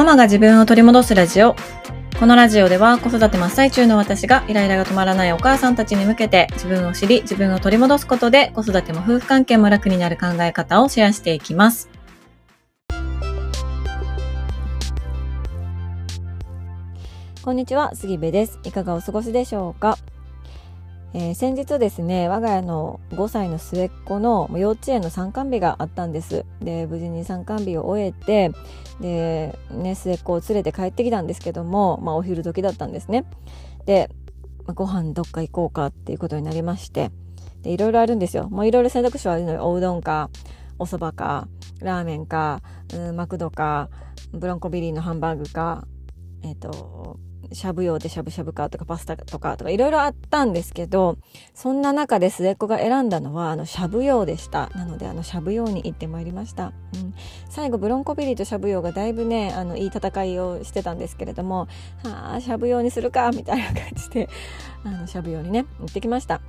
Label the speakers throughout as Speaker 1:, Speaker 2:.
Speaker 1: ママが自分を取り戻すラジオ。このラジオでは子育て真っ最中の私がイライラが止まらないお母さんたちに向けて自分を知り自分を取り戻すことで子育ても夫婦関係も楽になる考え方をシェアしていきます。こんにちは、杉部です。いかがお過ごしでしょうか？えー、先日ですね我が家の5歳の末っ子の幼稚園の参観日があったんです。で無事に参観日を終えてで、ね、末っ子を連れて帰ってきたんですけども、まあ、お昼時だったんですね。で、まあ、ご飯どっか行こうかっていうことになりましていろいろあるんですよ。もういろいろ選択肢はあるのよ。おうどんかお蕎麦かラーメンか、うん、マクドかブロンコビリーのハンバーグかえっ、ー、としゃぶ用でしゃぶしゃぶかとかパスタとかとかいろいろあったんですけど、そんな中で末っ子が選んだのはあのしゃぶ用でした。なのであのしゃぶ用に行ってまいりました。うん、最後ブロンコビリーとしゃぶ用がだいぶね、あのいい戦いをしてたんですけれども、はあ、しゃぶ用にするかみたいな感じで、あのしゃぶ用にね、行ってきました。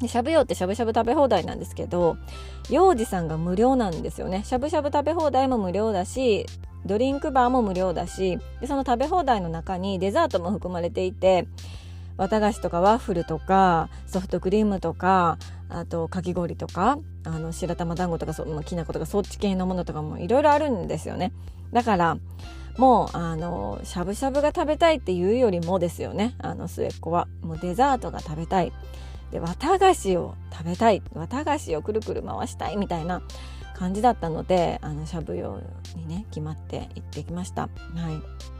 Speaker 1: でしゃぶ用ってしゃぶしゃぶ食べ放題なんですけど、幼児さんが無料なんですよね。しゃぶしゃぶ食べ放題も無料だし、ドリンクバーも無料だしでその食べ放題の中にデザートも含まれていて綿菓子とかワッフルとかソフトクリームとかあとかき氷とかあの白玉団子とかそきな粉とかそっち系のものとかもいろいろあるんですよね。だからもうあのしゃぶしゃぶが食べたいっていうよりもですよね。あの末っ子は。もうデザートが食べたい。で綿菓子を食べたい。綿菓子をくるくる回したいみたいな感じだったのであのしゃぶ用にね決まって行ってきました。はい。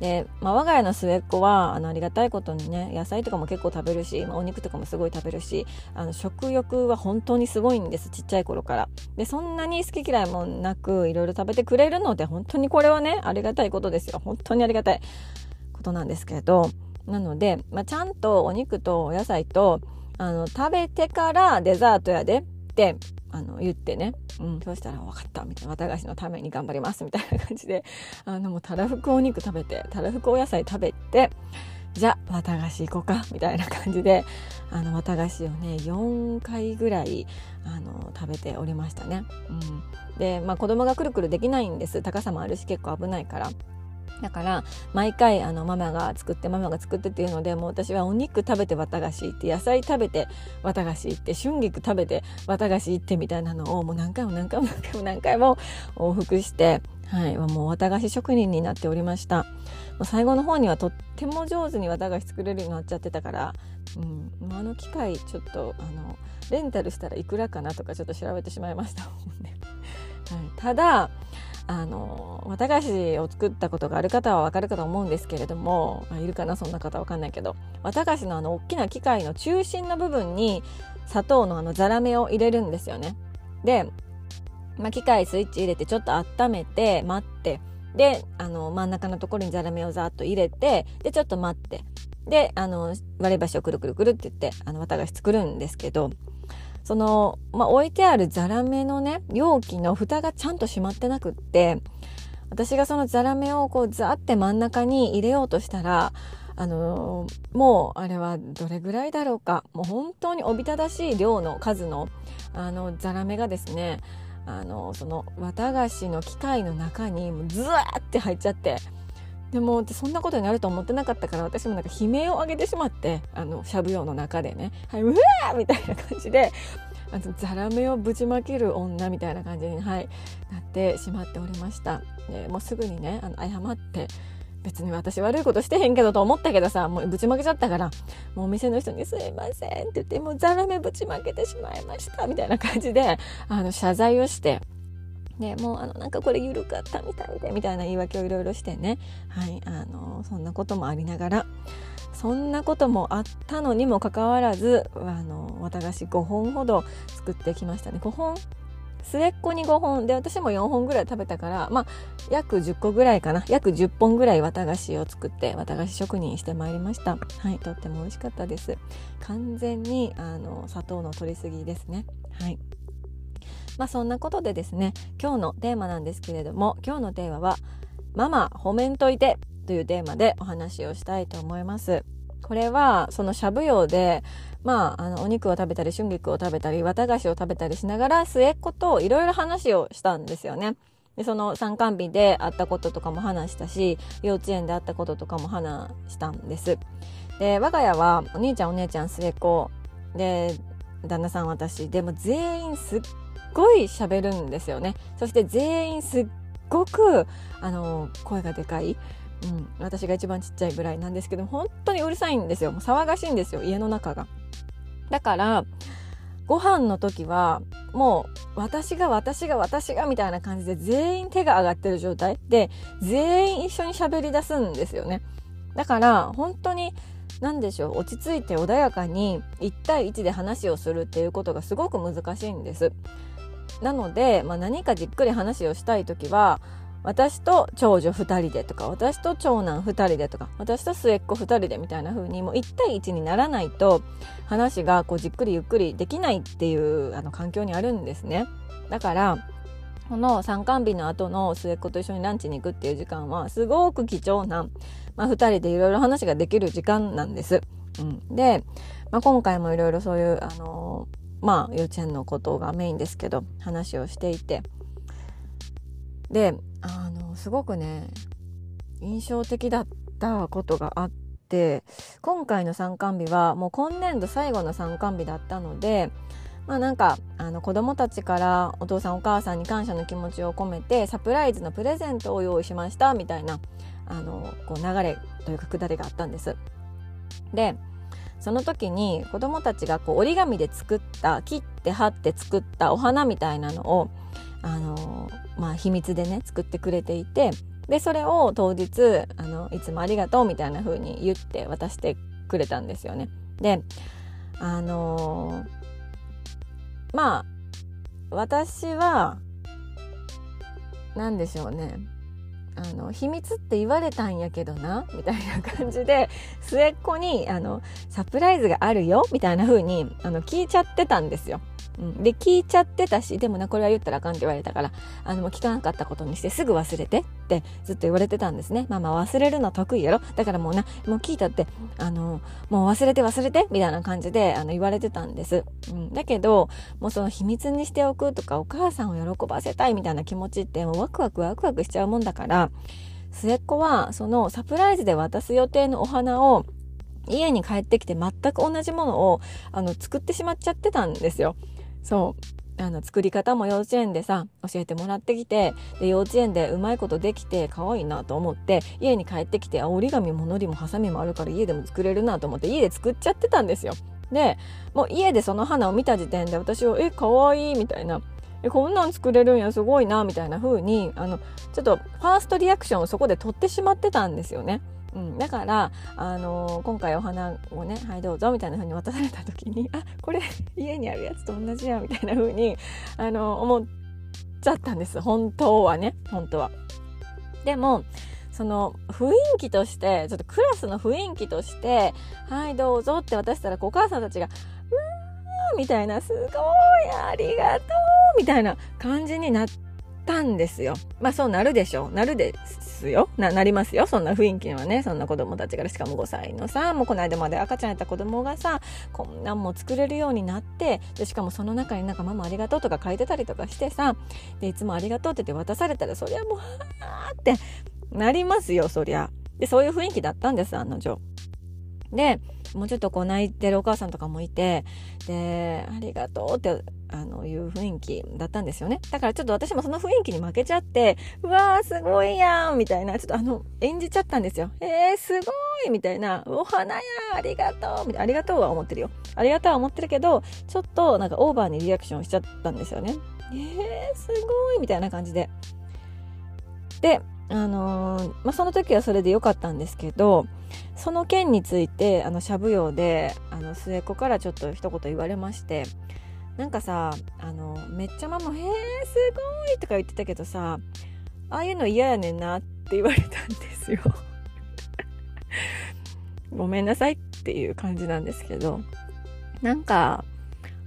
Speaker 1: で、まあ、我が家の末っ子はあのありがたいことにね野菜とかも結構食べるし、まあ、お肉とかもすごい食べるしあの食欲は本当にすごいんですちっちゃい頃から。でそんなに好き嫌いもなくいろいろ食べてくれるので本当にこれはねありがたいことですよ。本当にありがたいことなんですけれど。なので、まあ、ちゃんとお肉とお野菜とあの食べてからデザートやでってあの言ってね、うん、そうしたら分かったみたいな綿菓子のために頑張りますみたいな感じで あのもうたらふくお肉食べてたらふくお野菜食べてじゃあ綿菓子行こうかみたいな感じであの綿菓子をね4回ぐらいあの食べておりましたね。うん、で、まあ、子供がくるくるできないんです高さもあるし結構危ないから。だから毎回あのママが作ってママが作ってっていうのでもう私はお肉食べて綿菓子行って野菜食べて綿菓子行って春菊食べて綿菓子行ってみたいなのをもう何回も何回も何回も何回も往復してはい、もう綿菓子職人になっておりました。最後の方にはとっても上手に綿菓子作れるようになっちゃってたから、うん、あの機械ちょっとあのレンタルしたらいくらかなとかちょっと調べてしまいました、はい、ただあの綿菓子を作ったことがある方は分かるかと思うんですけれどもいるかなそんな方分かんないけど綿菓子のあの大きな機械の中心の部分に砂糖のあのザラメを入れるんですよね。で、まあ、機械スイッチ入れてちょっと温めて待ってであの真ん中のところにザラメをざっと入れてでちょっと待ってであの割り箸をくるくるくるって言ってあの綿菓子作るんですけどその、まあ、置いてあるザラメのね、容器の蓋がちゃんと閉まってなくって、私がそのザラメをこうザーって真ん中に入れようとしたら、あのー、もうあれはどれぐらいだろうか。もう本当におびただしい量の数の、あの、ザラメがですね、あの、その綿菓子の機械の中にもうズワーって入っちゃって、でもそんなことになると思ってなかったから私もなんか悲鳴を上げてしまってあのしゃぶ用の中でね「はい、うわー!」みたいな感じであのザラメをぶちまける女みたいな感じに、はい、なってしまっておりましたもうすぐにねあの謝って別に私悪いことしてへんけどと思ったけどさもうぶちまけちゃったからもうお店の人に「すいません」って言って「もうザラメぶちまけてしまいました」みたいな感じであの謝罪をしてね、もうあのなんかこれ緩かったみたいでみたいな言い訳をいろいろしてね、はい、あのそんなこともありながらそんなこともあったのにもかかわらずあの綿菓子5本ほど作ってきましたね。5本？末っ子に5本。で私も4本ぐらい食べたからまあ約10個ぐらいかな。約10本ぐらい綿菓子を作って綿菓子職人してまいりました。はいとっても美味しかったです。完全にあの砂糖の取りすぎですね。はい。まあそんなことでですね今日のテーマなんですけれども今日のテーマは「ママ褒めんといて」というテーマでお話をしたいと思います。これはそのしゃぶ用でまあ、あのお肉を食べたり春菊を食べたり綿菓子を食べたりしながら末っ子といろいろ話をしたんですよね。でその参観日で会ったこととかも話したし幼稚園で会ったこととかも話したんですで我が家はお兄ちゃんお姉ちゃん末っ子で旦那さん私でも全員すっごい喋るんですよね。そして全員すっごくあの声がでかい。うん、私が一番ちっちゃいぐらいなんですけど本当にうるさいんですよ。騒がしいんですよ家の中が。だからご飯の時はもう私が私が私がみたいな感じで全員手が上がってる状態。で全員一緒に喋り出すんですよね。だから本当に何でしょう落ち着いて穏やかに1対1で話をするっていうことがすごく難しいんです。なので、まあ、何かじっくり話をしたい時は私と長女2人でとか私と長男2人でとか私と末っ子2人でみたいな風にもう1対1にならないと話がこうじっくりゆっくりできないっていうあの環境にあるんですねだからこの参観日の後の末っ子と一緒にランチに行くっていう時間はすごく貴重な、まあ、2人でいろいろ話ができる時間なんです。うん、で、まあ、今回もいろいろそういう、あのー、まあ幼稚園のことがメインですけど話をしていてであのすごくね印象的だったことがあって今回の参観日はもう今年度最後の参観日だったのでまあなんかあの子供たちからお父さんお母さんに感謝の気持ちを込めてサプライズのプレゼントを用意しましたみたいなあのこう流れというかくだりがあったんです。でその時に子供たちがこう折り紙で作った切って貼って作ったお花みたいなのをあのまあ、秘密でね作ってくれていてでそれを当日あのいつもありがとうみたいな風に言って渡してくれたんですよね。であの、まあ私は何でしょうねあの秘密って言われたんやけどなみたいな感じで末っ子にあのサプライズがあるよみたいな風にあの聞いちゃってたんですよ。うん、で聞いちゃってたしでもなこれは言ったらあかんって言われたからあの聞かなかったことにしてすぐ忘れてってずっと言われてたんですね。まあまあ忘れるの得意やろ。だからもうなもう聞いたってあのもう忘れて忘れてみたいな感じであの言われてたんです、うん、だけどもうその秘密にしておくとかお母さんを喜ばせたいみたいな気持ちってもうワクワクワクワクしちゃうもんだから末っ子はそのサプライズで渡す予定のお花を家に帰ってきて全く同じものをあの作ってしまっちゃってたんですよ。そうあの作り方も幼稚園でさ教えてもらってきてで幼稚園でうまいことできて可愛いなと思って家に帰ってきて折り紙ものりもハサミもあるから家でも作れるなと思って家で作っちゃってたんですよ。でもう家でその花を見た時点で私は「え可愛いみたいな「えこんなん作れるんやすごいな」みたいな風にあのちょっとファーストリアクションをそこで取ってしまってたんですよね。うん、だから、あのー、今回お花をね「はいどうぞ」みたいな風に渡された時に「あこれ家にあるやつと同じや」みたいな風に、あのー、思っちゃったんです本当はね本当は。でもその雰囲気としてちょっとクラスの雰囲気として「はいどうぞ」って渡したらお母さんたちが「うわー」みたいな「すごいありがとう」みたいな感じになってたんですよ。まあそうなるでしょう。なるですよ。な、なりますよ。そんな雰囲気にはね。そんな子供たちから、しかも5歳のさ、もうこの間まで赤ちゃんやった子供がさ、こんなんも作れるようになって、で、しかもその中になんかママありがとうとか書いてたりとかしてさ、で、いつもありがとうって言って渡されたら、そりゃもう、はーってなりますよ、そりゃ。で、そういう雰囲気だったんです、案の定。で、もうちょっとこう泣いてるお母さんとかもいて、で、ありがとうってあのいう雰囲気だったんですよね。だからちょっと私もその雰囲気に負けちゃって、うわーすごいやんみたいな、ちょっとあの、演じちゃったんですよ。えー、すごいみたいな、お花やありがとうみたいな、ありがとうは思ってるよ。ありがとうは思ってるけど、ちょっとなんかオーバーにリアクションしちゃったんですよね。えー、すごいみたいな感じで。で、あのー、まあ、その時はそれで良かったんですけど、その件について、あの、しゃぶ用で、あの、末っ子からちょっと一言言われまして、なんかさあのめっちゃママ「へえすごい」とか言ってたけどさああいうの嫌やねんなって言われたんですよ。ごめんなさいっていう感じなんですけどなんか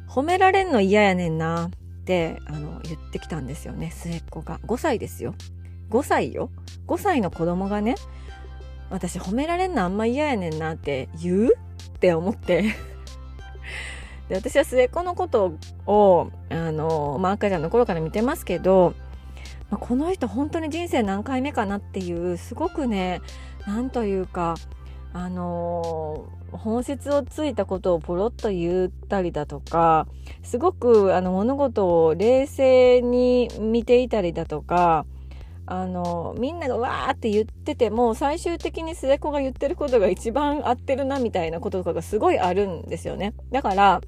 Speaker 1: 褒められんの嫌やねんなってあの言ってきたんですよね末っ子が。5歳ですよ。5歳よ？5歳の子供がね私褒められんのあんま嫌やねんなって言う？って思って。で私は末っ子のことをあの、まあ、赤ちゃんの頃から見てますけどまあ、この人本当に人生何回目かなっていうすごくねなんというかあの、本質をついたことをポロッと言ったりだとかすごくあの物事を冷静に見ていたりだとかあのみんながわーって言ってても最終的に末子が言ってることが一番合ってるなみたいなこととかがすごいあるんですよねだから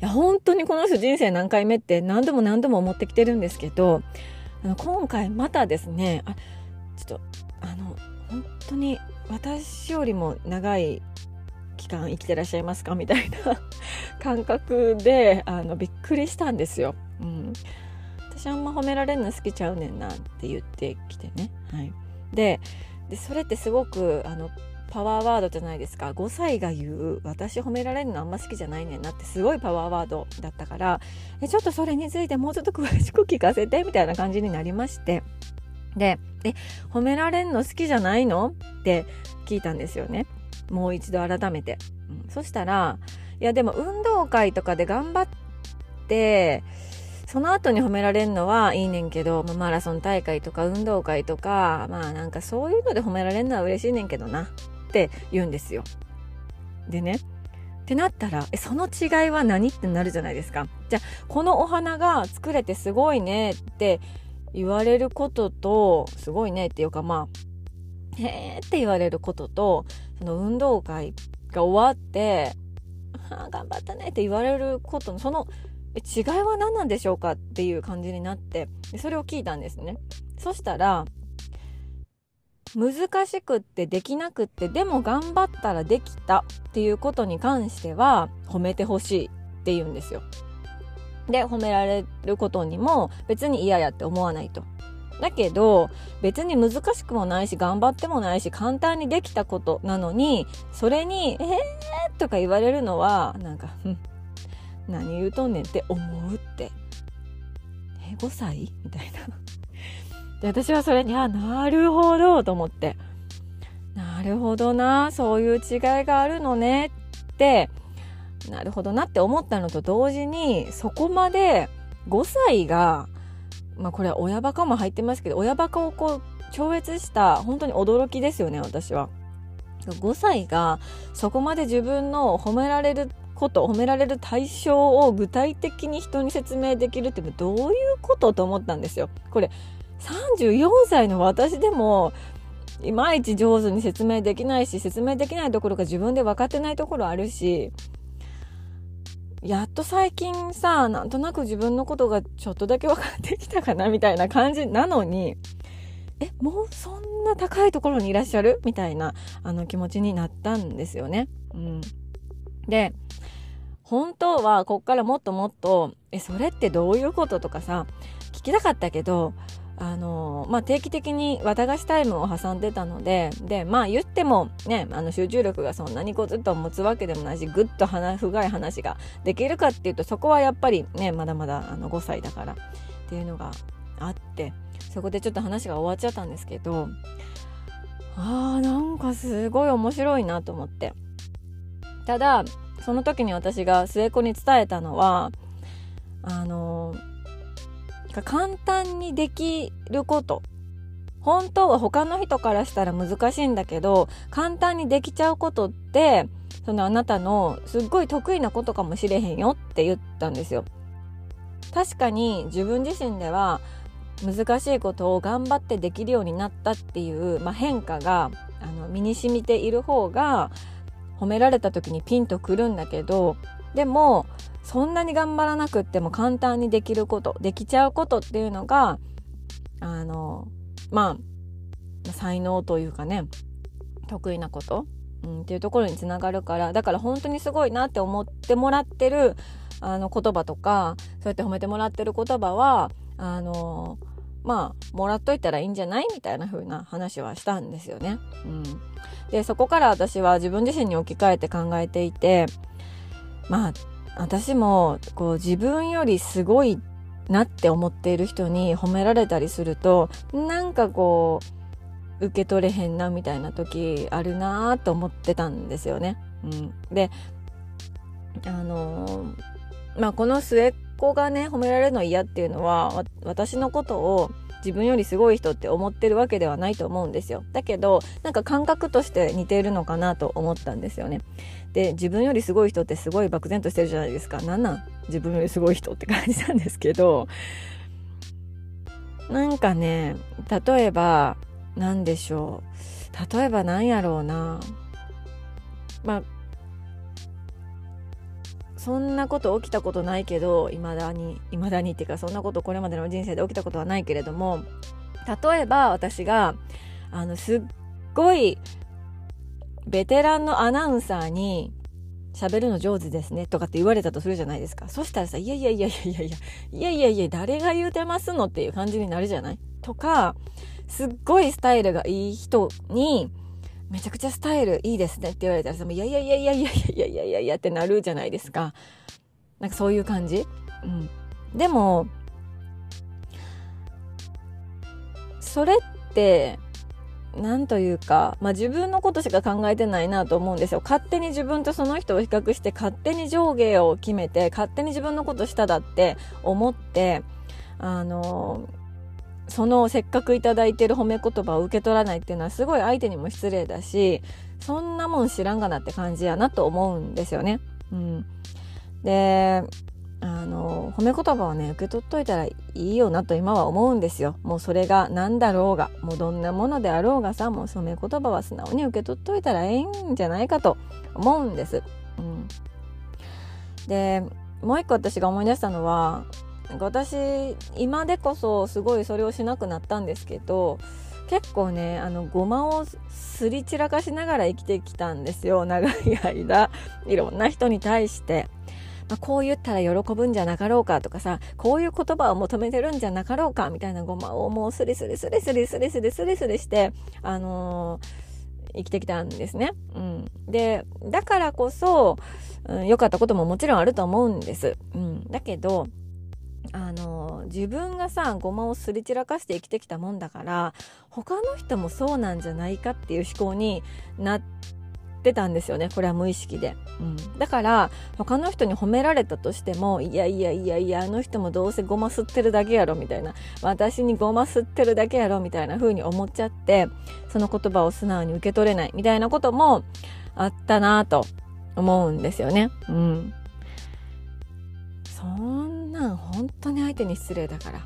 Speaker 1: いや本当にこの人人生何回目って何度も何度も思ってきてるんですけどあの今回またですねあちょっとあの本当に私よりも長い期間生きてらっしゃいますかみたいな 感覚であのびっくりしたんですよ。うん、私あんま褒められるの好きちゃうねんなって言ってきてね。はい、ででそれってすごくあのパワーワードじゃないですか。5歳が言う私褒められるのあんま好きじゃないねんなってすごいパワーワードだったから。えちょっとそれについてもうちょっと詳しく聞かせてみたいな感じになりまして。で「え褒められんの好きじゃないの?」って聞いたんですよね。もう一度改めて、うん、そしたら「いやでも運動会とかで頑張ってその後に褒められるのはいいねんけど、まあ、マラソン大会とか運動会とかまあなんかそういうので褒められるのは嬉しいねんけどなって言うんですよ。でねってなったらえその違いは何ってなるじゃないですか。じゃあこのお花が作れてすごいねって言われることとすごいねっていうかまあへーって言われることとその運動会が終わってあ頑張ったねって言われることのその違いは何なんでしょうか？っていう感じになってそれを聞いたんですね。そしたら難しくってできなくってでも頑張ったらできたっていうことに関しては褒めてほしいって言うんですよ。で褒められることにも別に嫌やって思わないと。だけど別に難しくもないし頑張ってもないし簡単にできたことなのにそれに「えー?」とか言われるのはなんか「何言うとんねん」って思うって「え5歳?」みたいな。で私はそれにあなるほどと思ってなるほどなそういう違いがあるのねってなるほどなって思ったのと同時にそこまで5歳がまあこれは親バカも入ってますけど親バカをこう超越した本当に驚きですよね私は。5歳がそこまで自分の褒められること褒められる対象を具体的に人に説明できるってどういうことと思ったんですよ。これ34歳の私でもいまいち上手に説明できないし説明できないところが自分で分かってないところあるしやっと最近さ、なんとなく自分のことがちょっとだけ分かってきたかなみたいな感じなのに、え、もうそんな高いところにいらっしゃる？みたいな、あの気持ちになったんですよね。うん。で、本当はこっからもっともっと、え、それってどういうこととかさ、聞きたかったけど、あのまあ、定期的に綿菓子タイムを挟んでたのででまあ言ってもねあの集中力がそんなにこうずっと持つわけでもないしぐっと深い話ができるかっていうとそこはやっぱりねまだまだあの5歳だからっていうのがあってそこでちょっと話が終わっちゃったんですけどあーなんかすごい面白いなと思ってただその時に私が末っ子に伝えたのはあの簡単にできること本当は他の人からしたら難しいんだけど簡単にできちゃうことってそのあなたのすっごい得意なことかもしれへんよって言ったんですよ。確かに自分自身では難しいことを頑張ってできるようになったっていう、まあ、変化があの身に染みている方が褒められた時にピンとくるんだけどでもそんなに頑張らなくっても簡単にできることできちゃうことっていうのがあのまあ才能というかね得意なこと、うん、っていうところにつながるからだから本当にすごいなって思ってもらってるあの言葉とかそうやって褒めてもらってる言葉はあのまあもらっといたらいいんじゃない？みたいな風な話はしたんですよね。うん、でそこから私は自分自身に置き換えて考えていてまあ私もこう自分よりすごいなって思っている人に褒められたりするとなんかこう受け取れへんなみたいな時あるなと思ってたんですよね。うん、であのー、まあこの末っ子がね褒められるの嫌っていうのは私のことを自分よりすごい人って思ってるわけではないと思うんですよ。だけどなんか感覚として似ているのかなと思ったんですよね。で自分よりすごい人ってすごい漠然としてるじゃないですか。なんなん？自分よりすごい人って感じなんですけどなんかね例えば何でしょう。例えば何やろうな。まあそんなこと起きたことないけどいまだにいまだにっていうかそんなことこれまでの人生で起きたことはないけれども例えば私があのすっごいベテランのアナウンサーに喋るの上手ですねとかって言われたとするじゃないですか。そしたらさ、いやいやいやいやいやいや、いやいやいや、誰が言うてますのっていう感じになるじゃない？とか、すっごいスタイルがいい人に、めちゃくちゃスタイルいいですねって言われたら、いやいやいやいやいやいやいやいやいやいやってなるじゃないですか。なんかそういう感じ？うん。でも、それって、なんというか、まあ自分のことしか考えてないなと思うんですよ。勝手に自分とその人を比較して、勝手に上下を決めて、勝手に自分のこと下だって思って、あのーそのせっかく頂いてる褒め言葉を受け取らないっていうのはすごい相手にも失礼だしそんなもん知らんがなって感じやなと思うんですよね。うん、であの褒め言葉をね受け取っといたらいいよなと今は思うんですよ。もうそれが何だろうがもうどんなものであろうがさもう褒め言葉は素直に受け取っといたらええんじゃないかと思うんです。うん、でもう一個私が思い出したのは私今でこそすごいそれをしなくなったんですけど結構ねあのごまをすり散らかしながら生きてきたんですよ 長い間いろんな人に対して。まあ、こう言ったら喜ぶんじゃなかろうかとかさこういう言葉を求めてるんじゃなかろうかみたいなごまをもうスリスリスリスリスリスリスリスリしてあのー、生きてきたんですね。うん、でだからこそ良、うん、かったことももちろんあると思うんです。うん、だけどあの自分がさごまをすり散らかして生きてきたもんだから他の人もそうなんじゃないかっていう思考になってたんですよね。これは無意識で、うん、だから他の人に褒められたとしてもいやいやいやいやあの人もどうせごま吸ってるだけやろみたいな私にごま吸ってるだけやろみたいな風に思っちゃってその言葉を素直に受け取れないみたいなこともあったなと思うんですよね。うんん本当に相手に失礼だから。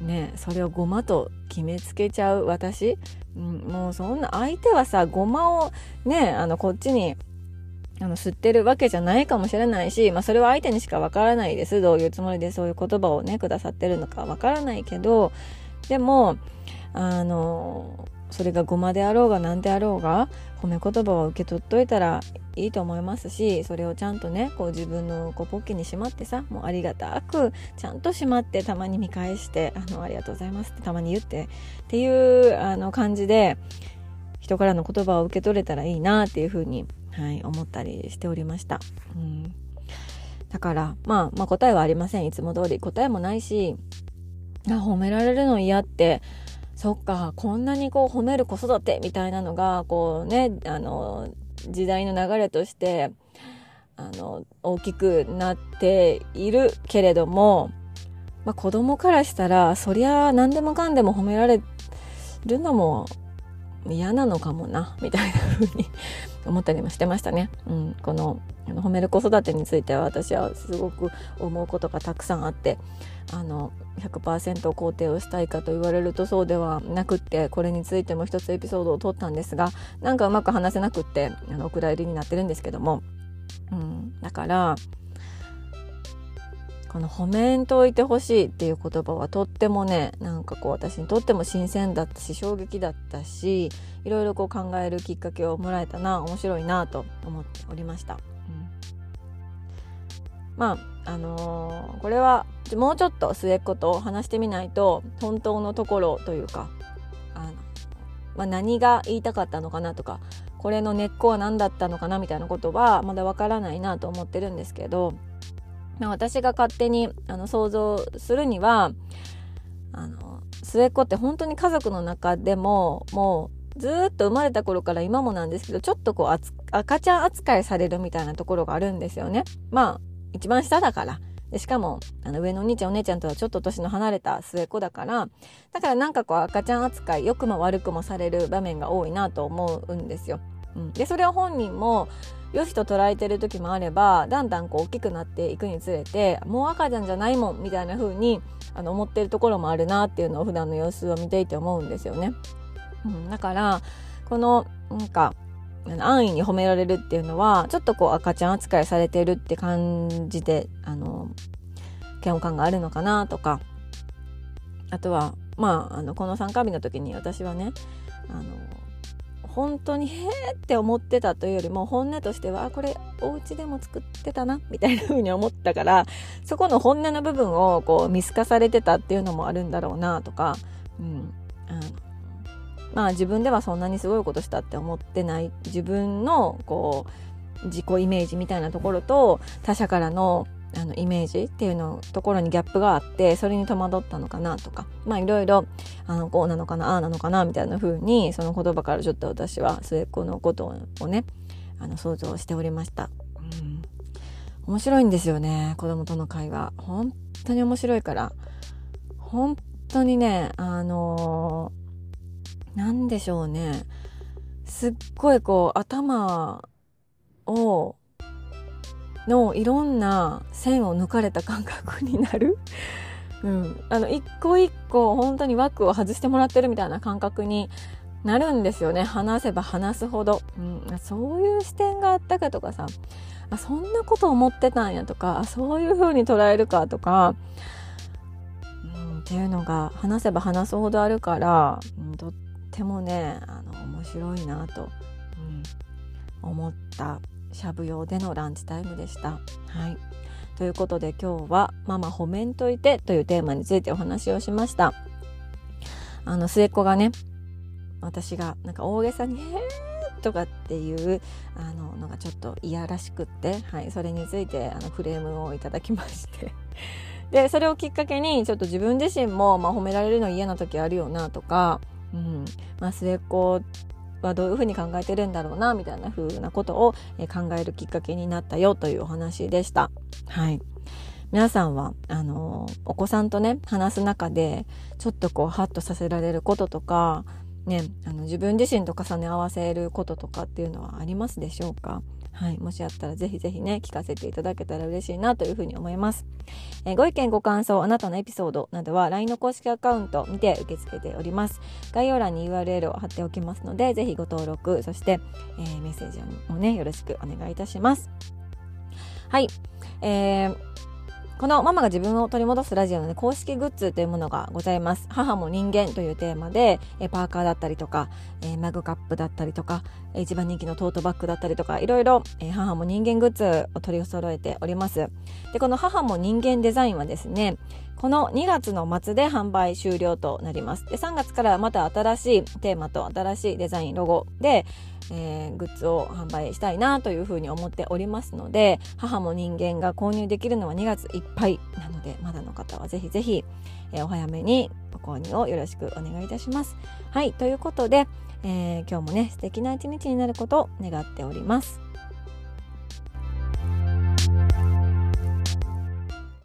Speaker 1: ねそれをごまと決めつけちゃう私、うん、もうそんな相手はさごまをねあのこっちにあの吸ってるわけじゃないかもしれないし、まあ、それは相手にしかわからないです。どういうつもりでそういう言葉をねくださってるのかわからないけどでもあのそれがごまであろうが何であろうが褒め言葉を受け取っといたらいいと思いますしそれをちゃんとねこう自分のこうポッケにしまってさもうありがたくちゃんとしまってたまに見返して「あのありがとうございます」ってたまに言ってっていうあの感じで人からの言葉を受け取れたらいいなっていうふうに、はい、思ったりしておりました。うんだから、まあ、まあ答えはありませんいつも通り答えもないしあ褒められるの嫌ってそっかこんなにこう褒める子育てみたいなのがこうねあの時代の流れとしてあの大きくなっているけれども、まあ、子供からしたらそりゃ何でもかんでも褒められるのも嫌なのかもなみたいな風に思ったりもしてましたね。うん、このあの褒める子育てについては私はすごく思うことがたくさんあってあの100%肯定をしたいかと言われるとそうではなくってこれについても一つエピソードを取ったんですがなんかうまく話せなくってあのお蔵入りになってるんですけども、うん、だからこの褒めんといてほしいっていう言葉はとってもねなんかこう私にとっても新鮮だったし衝撃だったしいろいろこう考えるきっかけをもらえたな面白いなと思っておりました。まああのー、これはもうちょっと末っ子と話してみないと本当のところというかあの、まあ、何が言いたかったのかなとかこれの根っこは何だったのかなみたいなことはまだわからないなと思ってるんですけど、ま、私が勝手にあの想像するにはあの末っ子って本当に家族の中でももうずっと生まれた頃から今もなんですけどちょっとこう赤ちゃん扱いされるみたいなところがあるんですよね。まあ一番下だからでしかもあの上のお兄ちゃんお姉ちゃんとはちょっと年の離れた末っ子だからだからなんかこう赤ちゃん扱い良くも悪くもされる場面が多いなと思うんですよ。うん、でそれを本人もよしと捉えてる時もあればだんだんこう大きくなっていくにつれてもう赤ちゃんじゃないもんみたいな風にあの思ってるところもあるなっていうのを普段の様子を見ていて思うんですよね。うん、だからこのなんか安易に褒められるっていうのはちょっとこう赤ちゃん扱いされてるって感じであの嫌悪感があるのかなとかあとはまああのこの参加日の時に私はねあの本当にへーって思ってたというよりも本音としてはこれお家でも作ってたなみたいな風に思ったからそこの本音の部分をこう見透かされてたっていうのもあるんだろうなとか、うん、あのまあ自分ではそんなにすごいことしたって思ってない自分のこう自己イメージみたいなところと他者からのあのイメージっていうのところにギャップがあってそれに戸惑ったのかなとかまあいろいろあのこうなのかなああなのかなみたいな風にその言葉からちょっと私は末っ子のことをねあの想像しておりました。うん。面白いんですよね子供との会話。本当に面白いから。本当にねあのー何でしょうね。すっごいこう頭をのいろんな線を抜かれた感覚になる。うん、あの一個一個本当に枠を外してもらってるみたいな感覚になるんですよね。話せば話すほど、うん、そういう視点があったかとかさ。あそんなこと思ってたんやとか。そういう風に捉えるかとか、うん、っていうのが話せば話すほどあるから、うん、とってもねあの面白いなと、うん、思った。しゃぶ用でのランチタイムでした。はいということで今日は「ママ褒めんといて」というテーマについてお話をしました。あの末っ子がね私がなんか大げさに「へー」とかっていうあののがちょっと嫌らしくって、はい、それについてあのクレームをいただきまして でそれをきっかけにちょっと自分自身も、まあ、褒められるの嫌な時あるよなとかうんまあ、末っ子はどういうふうに考えてるんだろうなみたいな風なことを考えるきっかけになったよというお話でした。はい皆さんはあのお子さんとね話す中でちょっとこうハッとさせられることとかねあの自分自身と重ね合わせることとかっていうのはありますでしょうか？はい、もしあったらぜひぜひね聞かせていただけたら嬉しいなというふうに思います、えー、ご意見ご感想あなたのエピソードなどは LINE の公式アカウント見て受け付けております。概要欄に URL を貼っておきますのでぜひご登録そして、えー、メッセージもねよろしくお願いいたします。はい、えーこのママが自分を取り戻すラジオの、ね、公式グッズというものがございます。母も人間というテーマで、えパーカーだったりとか、えマグカップだったりとか、一番人気のトートバッグだったりとか、いろいろ、え母も人間グッズを取り揃えております。で、この母も人間デザインはですね、この2月の末で販売終了となります。で、3月からまた新しいテーマと新しいデザイン、ロゴで、えー、グッズを販売したいなというふうに思っておりますので母も人間が購入できるのは2月いっぱいなのでまだの方はぜひぜひ、えー、お早めにご購入をよろしくお願いいたします。はいということで、えー、今日もね素敵な一日になることを願っております。